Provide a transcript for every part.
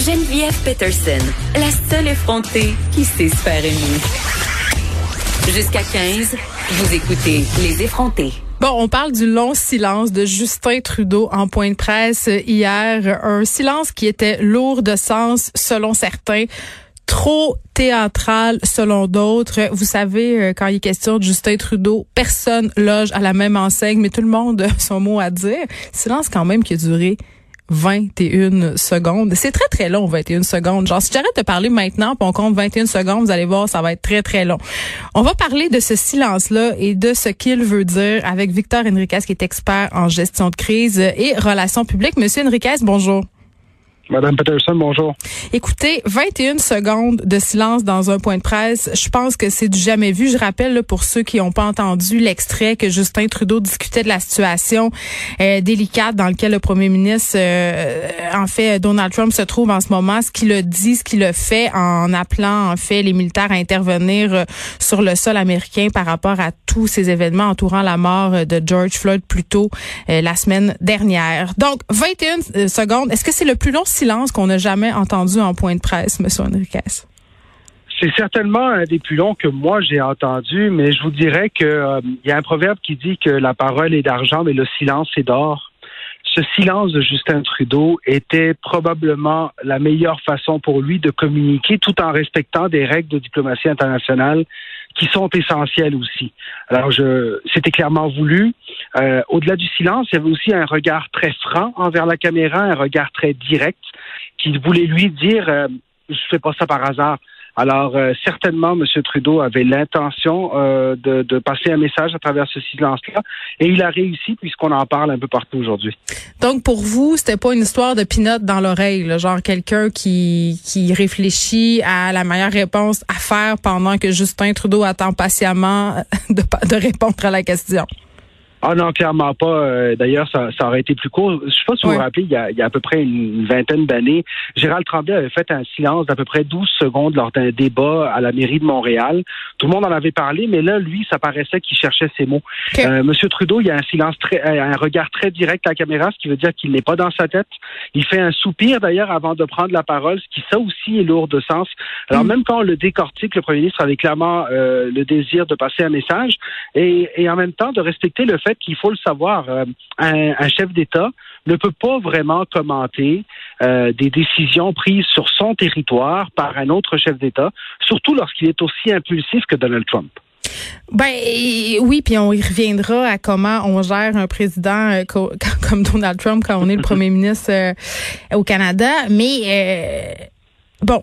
Geneviève Peterson, la seule effrontée qui sait se faire aimer. Jusqu'à 15, vous écoutez Les effrontés. Bon, on parle du long silence de Justin Trudeau en point de presse hier. Un silence qui était lourd de sens selon certains trop théâtral selon d'autres. Vous savez, euh, quand il est question de Justin Trudeau, personne loge à la même enseigne, mais tout le monde a son mot à dire. Silence quand même qui a duré 21 secondes. C'est très, très long, 21 secondes. Genre, si j'arrête de parler maintenant, puis on compte 21 secondes, vous allez voir, ça va être très, très long. On va parler de ce silence-là et de ce qu'il veut dire avec Victor Enriquez, qui est expert en gestion de crise et relations publiques. Monsieur Enriquez, bonjour. Madame Peterson, bonjour. Écoutez, 21 secondes de silence dans un point de presse, je pense que c'est du jamais vu. Je rappelle là, pour ceux qui n'ont pas entendu l'extrait que Justin Trudeau discutait de la situation euh, délicate dans laquelle le premier ministre, euh, en fait, Donald Trump se trouve en ce moment, ce qu'il a dit, ce qu'il a fait en appelant en fait les militaires à intervenir euh, sur le sol américain par rapport à tous ces événements entourant la mort de George Floyd plus tôt la semaine dernière. Donc, 21 secondes, est-ce que c'est le plus long qu'on n'a jamais entendu en point de presse, M. Enriquez? C'est certainement un des plus longs que moi j'ai entendu, mais je vous dirais que euh, il y a un proverbe qui dit que la parole est d'argent, mais le silence est d'or. Ce silence de Justin Trudeau était probablement la meilleure façon pour lui de communiquer tout en respectant des règles de diplomatie internationale qui sont essentielles aussi. Alors, je, c'était clairement voulu. Euh, au-delà du silence, il y avait aussi un regard très franc envers la caméra, un regard très direct qui voulait lui dire euh, je fais pas ça par hasard. Alors, euh, certainement, M. Trudeau avait l'intention euh, de, de, passer un message à travers ce silence-là, et il a réussi puisqu'on en parle un peu partout aujourd'hui. Donc, pour vous, c'était pas une histoire de pinote dans l'oreille, genre quelqu'un qui, qui réfléchit à la meilleure réponse à faire pendant que Justin Trudeau attend patiemment de, de répondre à la question. Ah non, clairement pas. Euh, d'ailleurs, ça, ça, aurait été plus court. Je sais pas si vous vous rappelez, il y, a, il y a à peu près une, vingtaine d'années, Gérald Tremblay avait fait un silence d'à peu près 12 secondes lors d'un débat à la mairie de Montréal. Tout le monde en avait parlé, mais là, lui, ça paraissait qu'il cherchait ses mots. Euh, Monsieur Trudeau, il y a un silence très, euh, un regard très direct à la caméra, ce qui veut dire qu'il n'est pas dans sa tête. Il fait un soupir d'ailleurs avant de prendre la parole, ce qui ça aussi est lourd de sens. Alors mm. même quand on le décortique, le premier ministre avait clairement euh, le désir de passer un message et, et en même temps de respecter le fait qu'il faut le savoir, euh, un, chef d'État ne peut pas vraiment commenter euh, des décisions prises sur son territoire par un autre chef d'État, surtout lorsqu'il est aussi impulsif que Donald Trump. Ben oui, puis on y reviendra à comment on gère un président euh, comme Donald Trump quand on est le premier ministre au Canada. Mais bon,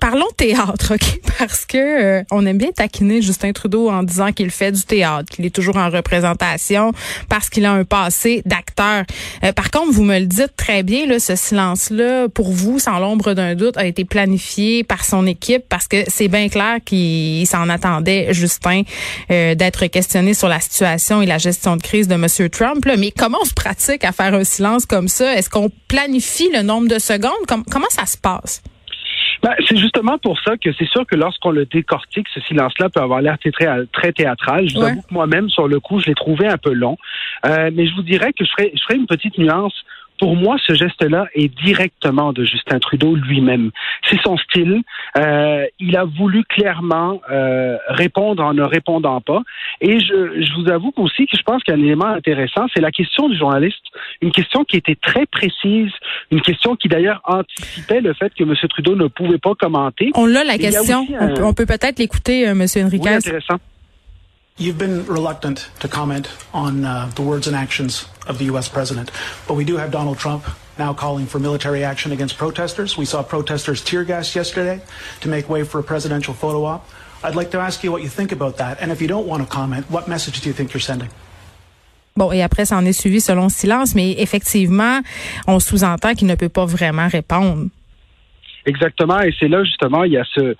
Parlons théâtre, OK? Parce que euh, on aime bien taquiner Justin Trudeau en disant qu'il fait du théâtre, qu'il est toujours en représentation, parce qu'il a un passé d'acteur. Euh, par contre, vous me le dites très bien, là, ce silence-là, pour vous, sans l'ombre d'un doute, a été planifié par son équipe, parce que c'est bien clair qu'il s'en attendait, Justin, euh, d'être questionné sur la situation et la gestion de crise de M. Trump. Mais comment on se pratique à faire un silence comme ça? Est-ce qu'on planifie le nombre de secondes? comment ça se passe? Ben, c'est justement pour ça que c'est sûr que lorsqu'on le décortique, ce silence-là peut avoir l'air très, théâtral. Je vous avoue que moi-même, sur le coup, je l'ai trouvé un peu long. Euh, mais je vous dirais que je ferai, je ferai une petite nuance pour moi, ce geste-là est directement de Justin Trudeau lui-même. C'est son style. Euh, il a voulu clairement euh, répondre en ne répondant pas. Et je, je vous avoue aussi que je pense qu'un élément intéressant, c'est la question du journaliste. Une question qui était très précise, une question qui d'ailleurs anticipait le fait que M. Trudeau ne pouvait pas commenter. On l'a la question. On, peut, peut-être l'écouter, euh, M. Enriquez. Oui, intéressant. You've been reluctant to comment on uh, the words and actions of the U.S. president, but we do have Donald Trump now calling for military action against protesters. We saw protesters tear gas yesterday to make way for a presidential photo op. I'd like to ask you what you think about that, and if you don't want to comment, what message do you think you're sending? Bon, et après, ça en est suivi selon silence, mais effectivement, on sous-entend qu'il ne peut pas vraiment répondre. Exactement, et c'est là justement, il y a ce,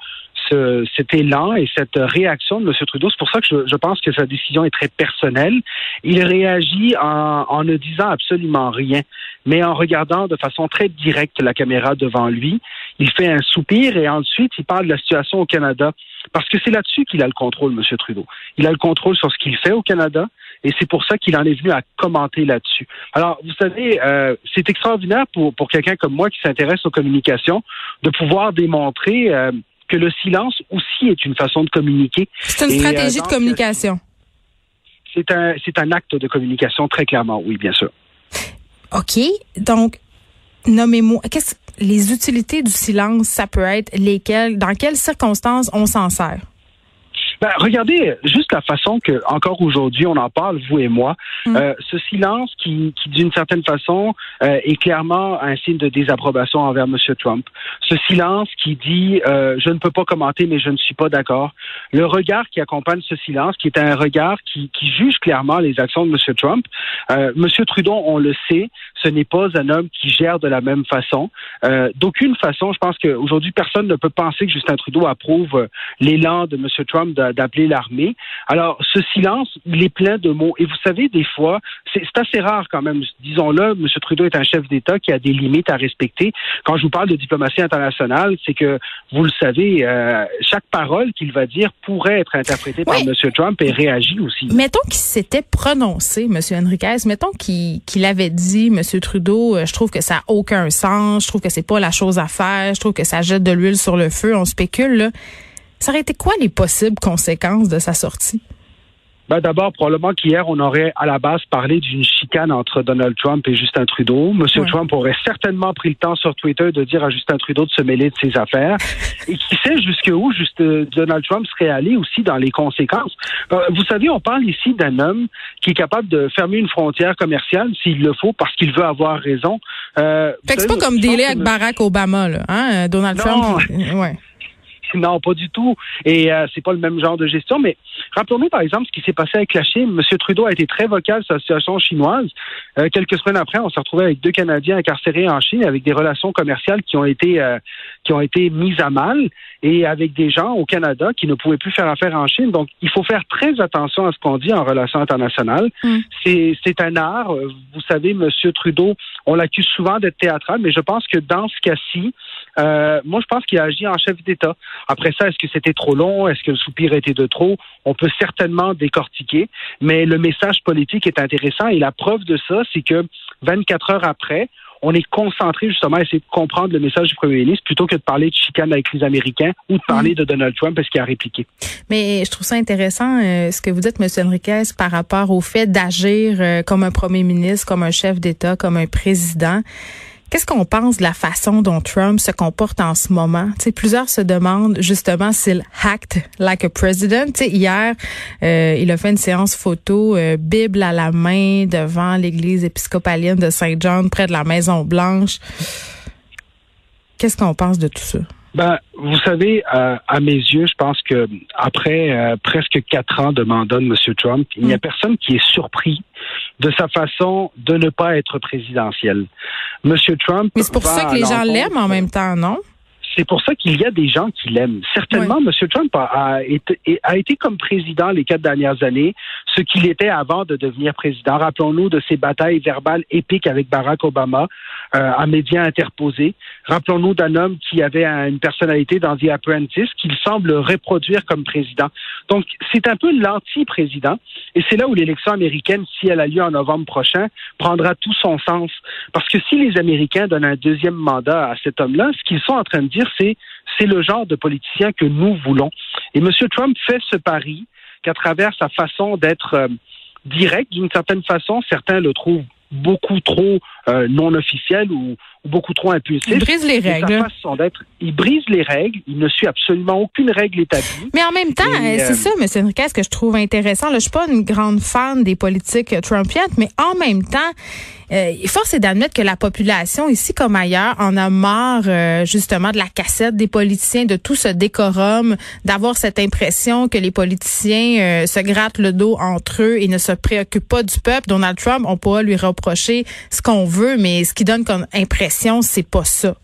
cet élan et cette réaction de M. Trudeau. C'est pour ça que je, pense que sa décision est très personnelle. Il réagit en, ne disant absolument rien, mais en regardant de façon très directe la caméra devant lui. Il fait un soupir et ensuite il parle de la situation au Canada. Parce que c'est là-dessus qu'il a le contrôle, M. Trudeau. Il a le contrôle sur ce qu'il fait au Canada. et c'est pour ça qu'il en est venu à commenter là-dessus. Alors, vous savez, euh, c'est extraordinaire pour, pour quelqu'un comme moi qui s'intéresse aux communications de pouvoir démontrer euh, que le silence aussi est une façon de communiquer. C'est une stratégie de communication. C'est un, c'est un acte de communication, très clairement, oui, bien sûr. OK. Donc, nommez-moi, qu'est-ce les utilités du silence, ça peut être lesquelles, dans quelles circonstances on s'en sert? Ben, regardez juste la façon que, encore aujourd'hui, on en parle, vous et moi. Mm. Euh, ce silence qui, qui d'une certaine façon, euh, est clairement un signe de désapprobation envers M. Trump. Ce silence qui dit euh, je ne peux pas commenter, mais je ne suis pas d'accord. Le regard qui accompagne ce silence, qui est un regard qui, qui juge clairement les actions de M. Trump. Euh, M. Trudeau, on le sait, ce n'est pas un homme qui gère de la même façon. Euh, d'aucune façon, je pense qu'aujourd'hui, personne ne peut penser que Justin Trudeau approuve l'élan de M. Trump d'appeler l'armée. Alors, ce silence, il est plein de mots. Et vous savez, des fois, c'est assez rare quand même. Disons-le, M. Trudeau est un chef d'État qui a des limites à respecter. Quand je vous parle de diplomatie internationale, c'est que, vous le savez, euh, chaque parole qu'il va dire pourrait être interprétée par M. Trump et réagit aussi. Mettons qu'il s'était prononcé, M. Enriquez, mettons qu'il avait dit, M. Trudeau, euh, je trouve que ça n'a aucun sens, je trouve que c'est pas la chose à faire, je trouve que ça jette de l'huile sur le feu, on spécule, là. Ça aurait été quoi les possibles conséquences de sa sortie? Ben D'abord, probablement qu'hier, on aurait à la base parlé d'une chicane entre Donald Trump et Justin Trudeau. Monsieur Trump aurait certainement pris le temps sur Twitter de dire à Justin Trudeau de se mêler de ses affaires. et qui sait jusqu'où juste euh, Donald Trump serait allé aussi dans les conséquences. Euh, vous savez, on parle ici d'un homme qui est capable de fermer une frontière commerciale s'il le faut parce qu'il veut avoir raison. Euh, fait que c'est pas comme délai avec Barack Obama, là, hein? Donald Trump. Ouais. Non, pas du tout. Et euh, c'est pas le même genre de gestion. Mais rappelons-nous, par exemple, ce qui s'est passé avec la Chine. M. Trudeau a été très vocal sur la situation chinoise. Euh, quelques semaines après, on s'est retrouvé avec deux Canadiens incarcérés en Chine avec des relations commerciales qui ont été euh, qui ont été mises à mal et avec des gens au Canada qui ne pouvaient plus faire affaire en Chine. Donc, il faut faire très attention à ce qu'on dit en relations internationales. Mm. C'est un art. Vous savez, M. Trudeau, on l'accuse souvent d'être théâtral, mais je pense que dans ce cas-ci, euh, moi, je pense qu'il a agi en chef d'État. Après ça, est-ce que c'était trop long? Est-ce que le soupir était de trop? On peut certainement décortiquer, mais le message politique est intéressant et la preuve de ça, c'est que 24 heures après, on est concentré justement à essayer de comprendre le message du premier ministre plutôt que de parler de chicane avec les Américains ou de parler de Donald Trump parce qu'il a répliqué. Mais je trouve ça intéressant euh, ce que vous dites, M. Enriquez, par rapport au fait d'agir euh, comme un premier ministre, comme un chef d'État, comme un président. Qu'est-ce qu'on pense de la façon dont Trump se comporte en ce moment? sais, plusieurs se demandent justement s'il hacked like a president. sais, hier, euh, il a fait une séance photo, euh, Bible à la main, devant l'église épiscopalienne de Saint John, près de la Maison Blanche. Qu'est-ce qu'on pense de tout ça? Ben, vous savez, euh, à mes yeux, je pense que après presque quatre ans de mandat de M. Trump, il n'y a mm. personne qui est surpris de sa façon de ne pas être présidentiel. Monsieur Trump. Mais c'est pour ça que les gens l'aiment en même temps, non? c'est pour ça qu'il y a des gens qui l'aiment. Certainement, M. Trump a, été, a, été, comme président les quatre dernières années ce qu'il était avant de devenir président. Rappelons-nous de ses batailles verbales épiques avec Barack Obama euh, à médias. Rappelons-nous d'un homme qui avait une personnalité dans The Apprentice qu'il semble reproduire comme président. Donc, c'est un peu l'anti-président. Et c'est là où l'élection américaine, si elle a lieu en novembre prochain, prendra tout son sens. Parce que si les Américains donnent un deuxième mandat à cet homme-là, ce qu'ils sont en train de dire, c'est c'est le genre de politicien que nous voulons. Et M. Trump fait ce pari qu'à travers sa façon d'être euh, direct, d'une certaine façon, certains le trouvent beaucoup trop euh, non officiel ou, beaucoup trop impulsif. Il brise les règles. il brise les règles. Il ne suit absolument aucune règle établie. Mais en même temps, c'est euh, ça, M. Enriquez, que je trouve intéressant. Là, je suis pas une grande fan des politiques trumpiennes, mais en même temps, euh, force est d'admettre que la population, ici comme ailleurs, en a marre euh, justement de la cassette des politiciens, de tout ce décorum, d'avoir cette impression que les politiciens se grattent le dos entre eux et ne se préoccupent pas du peuple. Donald Trump, on pourra lui reprocher ce qu'on veut mais ce qui donne comme impression, c'est pas ça.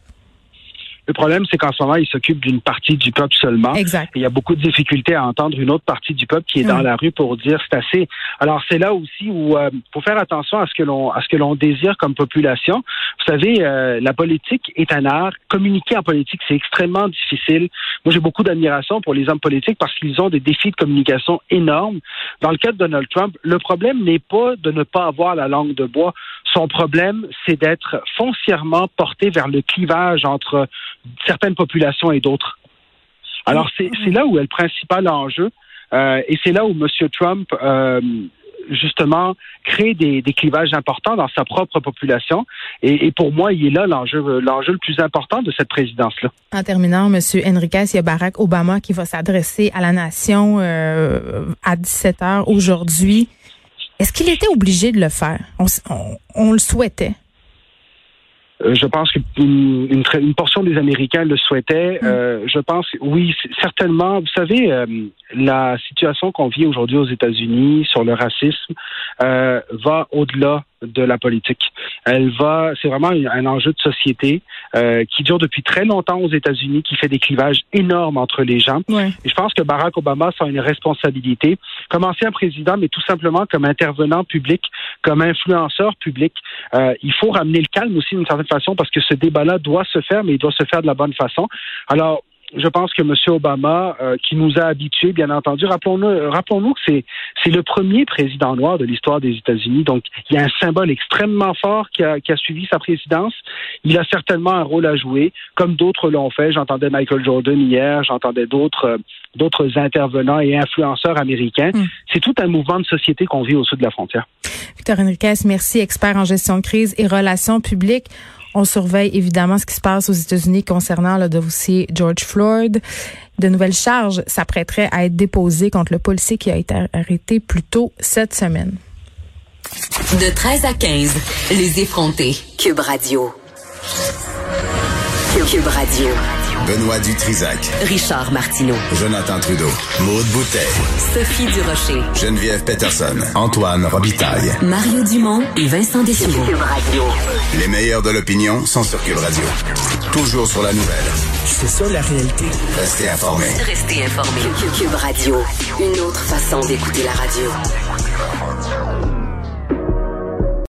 Le problème, c'est qu'en ce moment, il s'occupe d'une partie du peuple seulement. Exact. il y a beaucoup de difficultés à entendre une autre partie du peuple qui est dans la rue pour dire c'est assez. Alors c'est là aussi où il faut faire attention à ce que l'on à ce que l'on désire comme population. Vous savez, la politique est un art. Communiquer en politique, c'est extrêmement difficile. Moi, j'ai beaucoup d'admiration pour les hommes politiques parce qu'ils ont des défis de communication énormes. Dans le cas de Donald Trump, le problème n'est pas de ne pas avoir la langue de bois. Son problème, c'est d'être foncièrement porté vers le clivage entre certaines populations et d'autres. Alors, c'est là où est le principal enjeu. Euh, et c'est là où M. Trump euh, justement créer des, clivages importants dans sa propre population. Et, pour moi, il est là l'enjeu, l'enjeu le plus important de cette présidence-là. En terminant, M. Enriquez, il y a Barack Obama qui va s'adresser à la nation euh, à 17 heures aujourd'hui. Est-ce qu'il était obligé de le faire? on le souhaitait. Euh, je pense qu'une une, une, portion des Américains le souhaitait. Mm. Euh, je pense, oui, certainement. Vous savez, euh, la situation qu'on vit aujourd'hui aux États-Unis sur le racisme va au-delà de la politique. Elle va, c'est vraiment un enjeu de société euh, qui dure depuis très longtemps aux États-Unis, qui fait des clivages énormes entre les gens. Et je pense que Barack Obama a une responsabilité comme ancien président, mais tout simplement comme intervenant public, comme influenceur public. Euh, il faut ramener le calme aussi d'une certaine façon parce que ce débat-là doit se faire, mais il doit se faire de la bonne façon. Alors, je pense que M. Obama, euh, qui nous a habitués, bien entendu, rappelons-nous rappelons que c'est, c'est le premier président noir de l'histoire des États-Unis. Donc, il y a un symbole extrêmement fort qui a, qui a suivi sa présidence. Il a certainement un rôle à jouer, comme d'autres l'ont fait. J'entendais Michael Jordan hier, j'entendais d'autres, euh, d'autres intervenants et influenceurs américains. Hmm. C'est tout un mouvement de société qu'on vit au sud de la frontière. Victor Enriquez, merci, expert en gestion de crise et relations publiques. On surveille évidemment ce qui se passe aux États-Unis concernant le dossier George Floyd. De nouvelles charges s'apprêteraient à être déposées contre le policier qui a été arrêté plus tôt cette semaine. De 13 à 15, les effrontés. Cube Radio. Cube Radio. Benoît Dutrisac. Richard Martineau. Jonathan Trudeau. Maude Boutet. Sophie Durocher. Geneviève Peterson. Antoine Robitaille. Mario Dumont et Vincent Dessureau. Les meilleurs de l'opinion sont sur Cube Radio. Toujours sur la nouvelle. C'est ça la réalité. Restez informés. Restez informés. Cube Radio. Une autre façon d'écouter la radio.